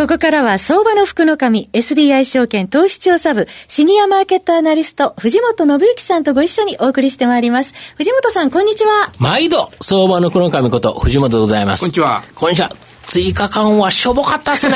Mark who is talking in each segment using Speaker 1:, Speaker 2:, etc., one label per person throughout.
Speaker 1: ここからは相場の福の神 SBI 証券投資調査部シニアマーケットアナリスト藤本信之さんとご一緒にお送りしてまいります。藤本さん、こんにちは。
Speaker 2: 毎度、相場の福の神こと藤本でございます。
Speaker 3: こんにちは。
Speaker 2: こんにちは。追加感はしょぼかったですね。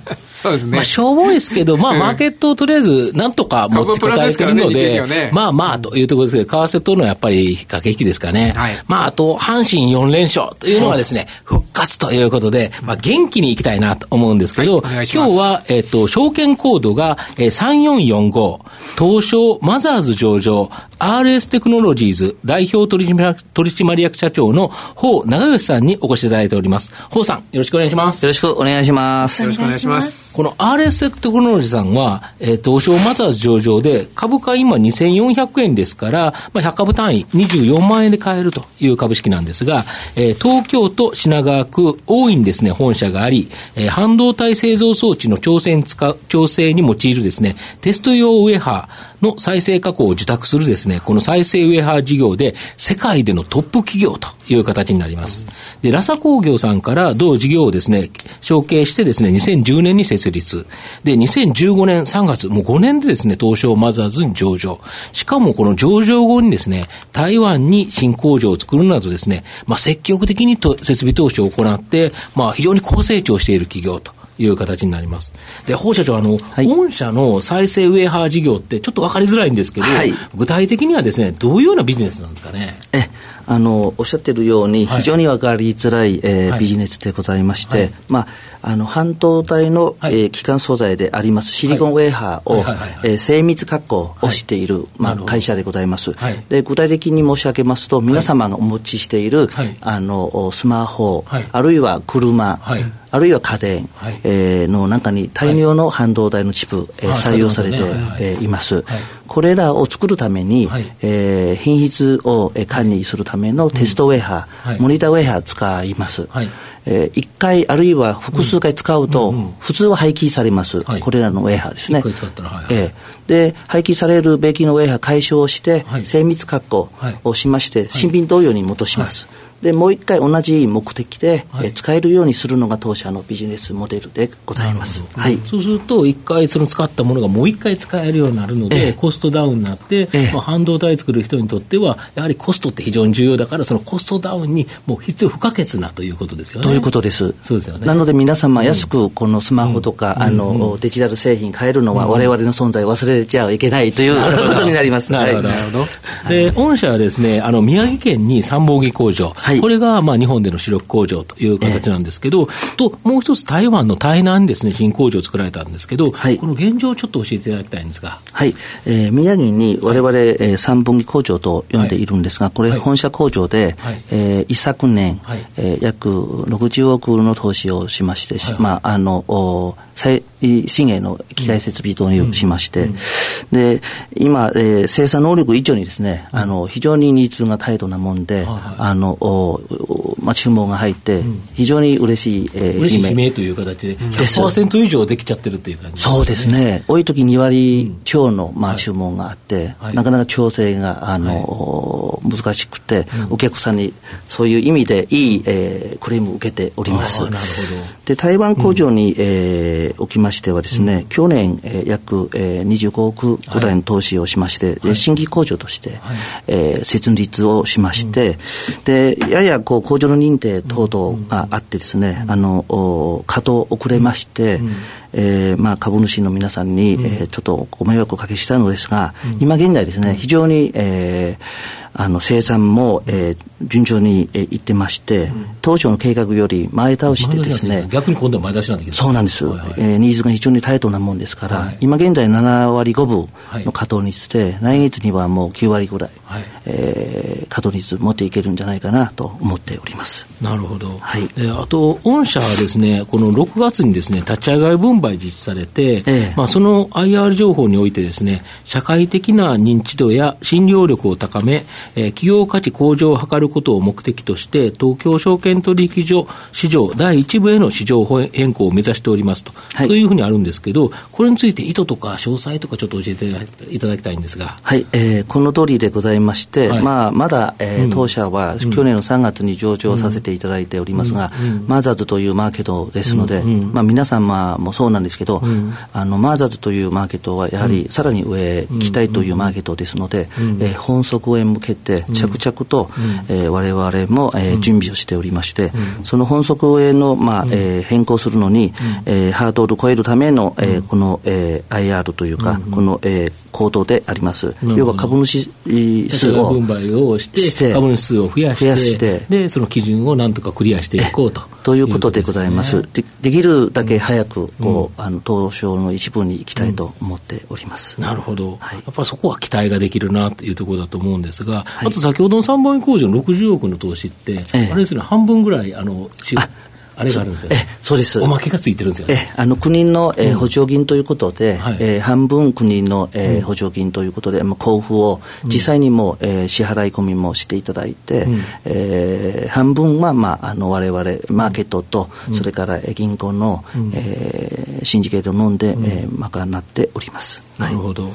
Speaker 3: そうですね。
Speaker 2: まあ、しょぼいですけど、まあ、マーケットをとりあえず、なんとか持ちこたえてるので、ね、まあまあ、というところですけど、為替とのやっぱり駆け引きですかね。はい、まあ、あと、阪神4連勝というのはですね、復活ということで、まあ、元気にいきたいなと思うんですけど、はい、今日は、えっ、と、証券コードが、えー、3445、東証マザーズ上場、RS テクノロジーズ代表取締役社長の法長吉さんにお越しいただいております。法さん、よろしくお願いします。
Speaker 4: よろしくお願いします。
Speaker 3: よろしくお願いします。
Speaker 2: この RSX テクノロジーさんは、えー、東証マザーズ上場で、株価今2400円ですから、まあ、100株単位24万円で買えるという株式なんですが、えー、東京都品川区大いにですね、本社があり、えー、半導体製造装置の調整に使う、調整に用いるですね、テスト用ウェハー、の再生加工を受託するですね、この再生ウェハー事業で世界でのトップ企業という形になります。で、ラサ工業さんから同事業をですね、承継してですね、2010年に設立。で、2015年3月、もう5年でですね、東証マザーズに上場。しかもこの上場後にですね、台湾に新工場を作るなどですね、まあ積極的にと設備投資を行って、まあ非常に高成長している企業と。いう形になります。で、放社長、あの、はい、御社の再生ウェハー事業ってちょっと分かりづらいんですけど、はい、具体的にはですね、どういうようなビジネスなんですかね？
Speaker 4: えあのおっしゃってるように、非常に分かりづらい、えービジネスでございまして、まあ、あの半導体の、はい、えー、基幹素材でありますシリコンウェーハーを、え精密加工をしている、まあ、会社でございます、で具体的に申し上げますと皆様がお持ちしている、あのスマホ、あるいは車、あるいは家電、はい、えー、の中に大量の半導体のチップ、えー、採用されて、えいます、これらを作るために、はい、えー、品質を管理するためのテストウェーハー、うん、モニターウェーハー使います、はい。えー、1回あるいは複数回使うと、普通は廃棄されます、これらのウェーハーですね。えで廃棄されるべきのウェーハー解消して、精密加工をしまして、新品同様に戻します。でもう一回同じ目的で、はい、使えるようにするのが当社のビジネスモデルでございます、
Speaker 2: はい、そうすると一回その使ったものがもう一回使えるようになるので、ええ、コストダウンになって、え、まあ、半導体作る人にとってはやはりコストって非常に重要だからそのコストダウンにもう必要不可欠なということですよね。
Speaker 4: ということです。そうですよね。なので皆様安くこのスマホとか、うん、あの、うん、デジタル製品買えるのは我々の存在を忘れちゃいけないということになります。
Speaker 2: なるほど、なるほど。で御社はですねあの宮城県に三本木工場、はい、これがまあ日本での主力工場という形なんですけど、えー、と、もう一つ台湾の台南にですね、新工場を作られたんですけど、はい、この現状をちょっと教えていただきたいんですが。
Speaker 4: はい。えー、宮城に我々、えー、三分岐工場と呼んでいるんですが、これ本社工場で、はい、えー、一昨年、はい、えー、約60億の投資をしまして、はい、まあ、あの、お最新鋭の機械設備導入しまして、で、今、えー、生産能力以上にですね、あの、非常にニーズがタイトなもんで、あの、おまあ、注文が入って、非常に嬉しい、
Speaker 2: えー、嬉しい悲鳴という形で、100%以上できちゃってるっていう感じ、
Speaker 4: ね、そうですね、多い時2割超の、まあ、注文があって、はい、なかなか調整があの、はい、難しくて、お客さんにそういう意味でいい、えー、クレームを受けております。で台湾工場に、うん、えー、おきましてはですね、うん、去年、えー、約、えー、25億ぐらいの投資をしまして、はい、新規工場として、はい、えー、設立をしまして、うん、でややこう工場の認定等々があってですね、あの稼働遅れまして、えーまあ、株主の皆さんに、えー、ちょっとご迷惑をおかけしたのですが、今現在ですね非常に、えー、あの生産も、えー、順調に、えー、いってまして、うん、当初の計画より前倒してですね
Speaker 2: 逆に今度は前倒しなんで
Speaker 4: そうなんです、はいはい、えー、ニーズが非常にタイトなもんですから、はい、今現在7割5分の稼働率で、はい、来月にはもう9割ぐらい、はい。えー、稼働率持っていけるんじゃないかなと思っております。
Speaker 2: なるほど、はい、であと御社はですねこの6月にですね立ち上がり分配実施されて、えーまあ、その IR 情報においてですね社会的な認知度や診療力を高めえー、企業価値向上を図るることを目的として、東京証券取引所市場第1部への市場変更を目指しておりますと、はい、というふうにあるんですけど、これについて意図とか詳細とかちょっと教えていただきたいんですが。
Speaker 4: はい、えー、この通りでございまして、はい、まあ、まだ、えー、当社は去年の3月に上場させていただいておりますが、うん。うん、マザーズというマーケットですので、うん。うん、まあ、皆様もそうなんですけど、あのマザーズというマーケットはやはりさらに上行きたいというマーケットですので、えー、本則へ向けて着々と、えー、我々も、えー、準備をしておりまして、その本則への、まあえー、変更するのに、えー、ハードルを超えるための、えー、この、えー、IR というか、この、えー、行動であります。要は株主
Speaker 2: 数を分配をして株主数を増やしてでその基準をなんとかクリアしていこうと。
Speaker 4: ということでございます。でできるだけ早くこう、うん、あの東証の一部に行きたいと思っております。
Speaker 2: うん、なるほど、はい、やっぱりそこは期待ができるなというところだと思うんですが、はい、あと先ほどの3番工場の60億の投資って、ええ、あれですね、半分ぐらいあのあれがあるんですよ、ね、
Speaker 4: そうです。
Speaker 2: おまけがついてるんですよ、ね、
Speaker 4: あの国の、えー、補助金ということで、うんはい、えー、半分国の、えー、補助金ということで、まあ、交付を実際にも、えー、支払い込みもしていただいて、うん、えー、半分は、まあ、あの我々マーケットと、うん、それから銀行の、うん、えー、シンジケートを飲んで、うん、えー、賄っております。
Speaker 2: なるほど、はい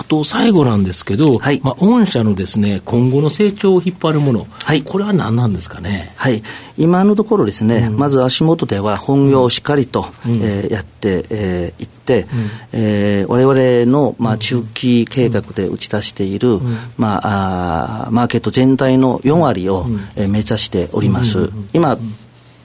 Speaker 2: あと最後なんですけど、はい、まあ、御社のですね、今後の成長を引っ張るもの、はい、これは何なんですかね？
Speaker 4: はい、今のところですね、うん、まず足元では本業をしっかりと、うん、えー、やってい、えー、って、うん、えー、我々の、まあ、中期計画で打ち出している、うん、まあ、あマーケット全体の4割を、うん、えー、目指しております。今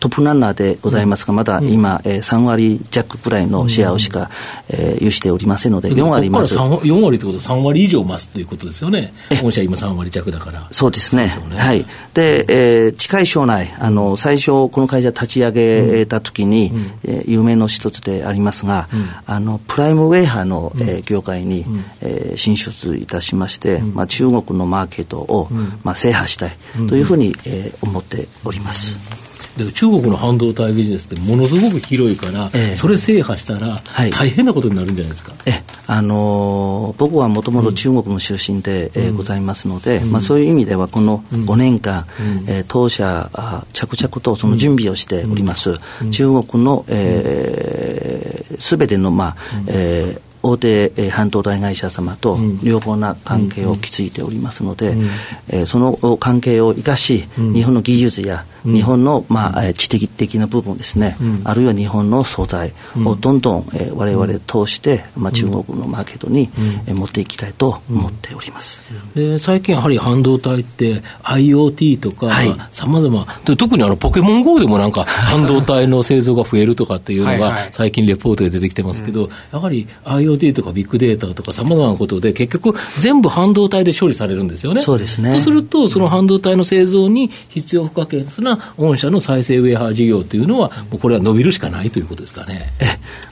Speaker 4: トップランナーでございますが、まだ今、えー、3割弱くらいのシェアをしか、えー、有しておりませんので、4割
Speaker 2: まず。4割ってことは3割以上増すということですよね。御社今3割弱だから。
Speaker 4: そうですね。すねはい。で、えー、近い将来、あの、最初、この会社立ち上げたときに、うん、えー、有名の一つでありますが、うん、あの、プライムウェイハーの、えー、業界に、うん、えー、進出いたしまして、まあ、中国のマーケットを、まあ、制覇したいというふうに、えー、思っております。
Speaker 2: で中国の半導体ビジネスってものすごく広いから、ええ、それ制覇したら大変なことになるんじゃないですか、
Speaker 4: えあのー、僕はもともと中国の出身で、うん、えー、ございますので、うん、まあ、そういう意味ではこの5年間、うん、えー、当社あ着々とその準備をしております、中国の、えー、全ての、まあえー大手、えー、半導体会社様と良好な関係を築いておりますので、うん、えー、その関係を生かし、うん、日本の技術や日本の、まあ、知的的な部分ですね、あるいは日本の素材をどんどん、えー、我々通して、まあ、中国のマーケットに、えー、持っていきたいと思っております、
Speaker 2: で最近やはり半導体って IoT とかさまざま特にあのポケモン GO でもなんか 半導体の製造が増えるとかっていうのが最近レポートで出てきてますけど、やはり IoT とかビッグデータとかさまざまなことで結局全部半導体で処理されるんですよね。
Speaker 4: そうですね。
Speaker 2: とするとその半導体の製造に必要不可欠な御社の再生ウェアハー事業というのは、もうこれは伸びるしかないということですかね。
Speaker 4: え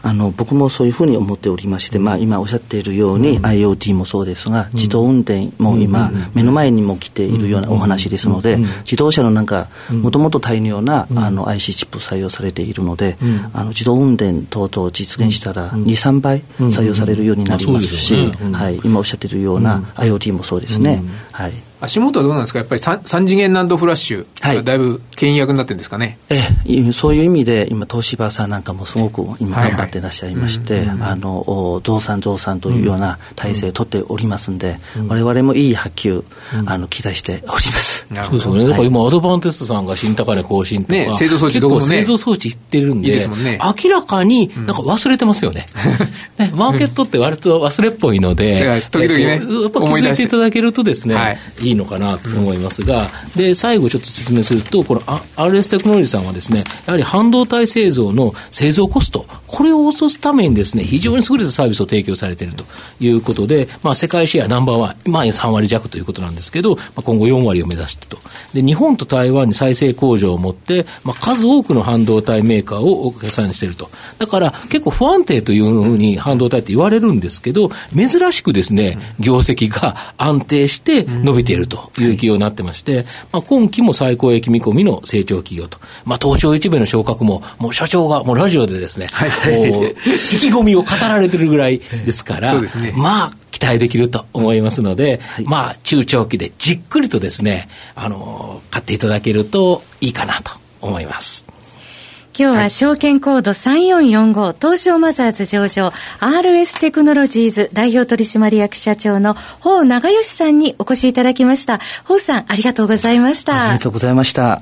Speaker 4: あの僕もそういうふうに思っておりまして、まあ、今おっしゃっているように、うん、IoT もそうですが、自動運転も今、目の前にも来ているようなお話ですので、自動車のなんか、もともと大量な、あの IC チップ採用されているので、あの自動運転等々実現したら、2、3倍採用されるようになりますし、はい、今おっしゃっているような IoT もそうですね。はい
Speaker 3: 足元はどうなんですか、やっぱり 3, 3次元難度フラッシュ、はい、だいぶ牽引役になってるんですかね、
Speaker 4: ええ、そういう意味で、今、東芝さんなんかもすごく今、頑張っていらっしゃいまして、あの増産、増産というような体制を取っておりますんで、われわれもいい波及、あの期待しております。
Speaker 2: そうですよね、だから今、アドバンテストさんが新高値更新とか、ね、
Speaker 3: 製造装置
Speaker 2: どこも、ね、製造装置いってるんで、いいでね、明らかになんか忘れてますよね。ねマーケットって割と忘れっぽいので、
Speaker 3: 時々ね、や
Speaker 2: っぱ気づいていただけるとですね、はい、いいのかなと思います。が、うん、で、最後ちょっと説明すると、この RS テクノロジーさんはですね、やはり半導体製造の製造コスト、これを落とすためにですね、非常に優れたサービスを提供されているということで、まあ、世界シェアナンバーワン、今は3割弱ということなんですけど、まあ、今後4割を目指してと。で、日本と台湾に再生工場を持って、まあ、数多くの半導体メーカーを計算していると。だから、結構不安定というふうに半導体って言われるんですけど、珍しくですね、業績が安定して伸びているという企業なってまして、まあ、今期も最高益見込みの成長企業と、まあ、東証一部の昇格も、もう社長がもうラジオでですね、はい、意気込みを語られてるぐらいですから、ね、まあ、期待できると思いますので、はい、まあ、中長期でじっくりとですね、あの、買っていただけるといいかなと思います。
Speaker 1: 今日は証券コード3445東証マザーズ上場 RS テクノロジーズ代表取締役社長の法長義さんにお越しいただきました。法さんありがとうございました。
Speaker 4: ありがとうございました。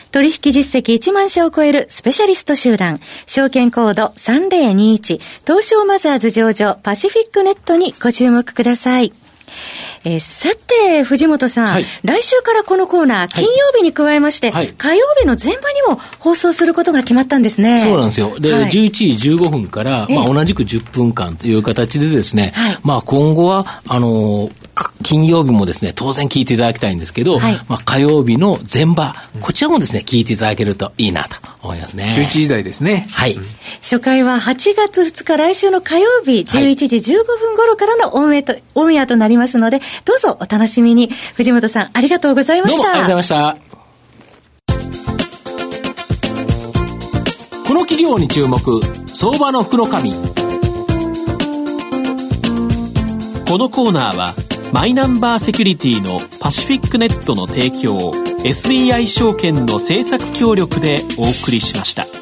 Speaker 1: 取引実績1万社を超えるスペシャリスト集団、証券コード3021、東証マザーズ上場パシフィックネットにご注目ください。えー、さて、藤本さん、はい、来週からこのコーナー、金曜日に加えまして、はい、火曜日の前場にも放送することが決まったんですね。
Speaker 2: そうなんですよ。で、はい、11時15分から、まあ、同じく10分間という形でですね、まあ、今後は、あのー金曜日もですね、当然聞いていただきたいんですけど、はい、まあ火曜日の前場、こちらもですね、聞いていただけるといいなと思いますね。
Speaker 3: 11時台ですね。
Speaker 2: はい。
Speaker 1: 初回は8月2日来週の火曜日11時15分頃からのオンエアと、オンエアとなりますので、どうぞお楽しみに。藤本さん、ありがとうございました。どう
Speaker 2: もありがとうございました。この企業に注目、相場の福の神。
Speaker 5: このコーナーは、マイナンバーセキュリティのパシフィックネットの提供を SBI 証券の政策協力でお送りしました。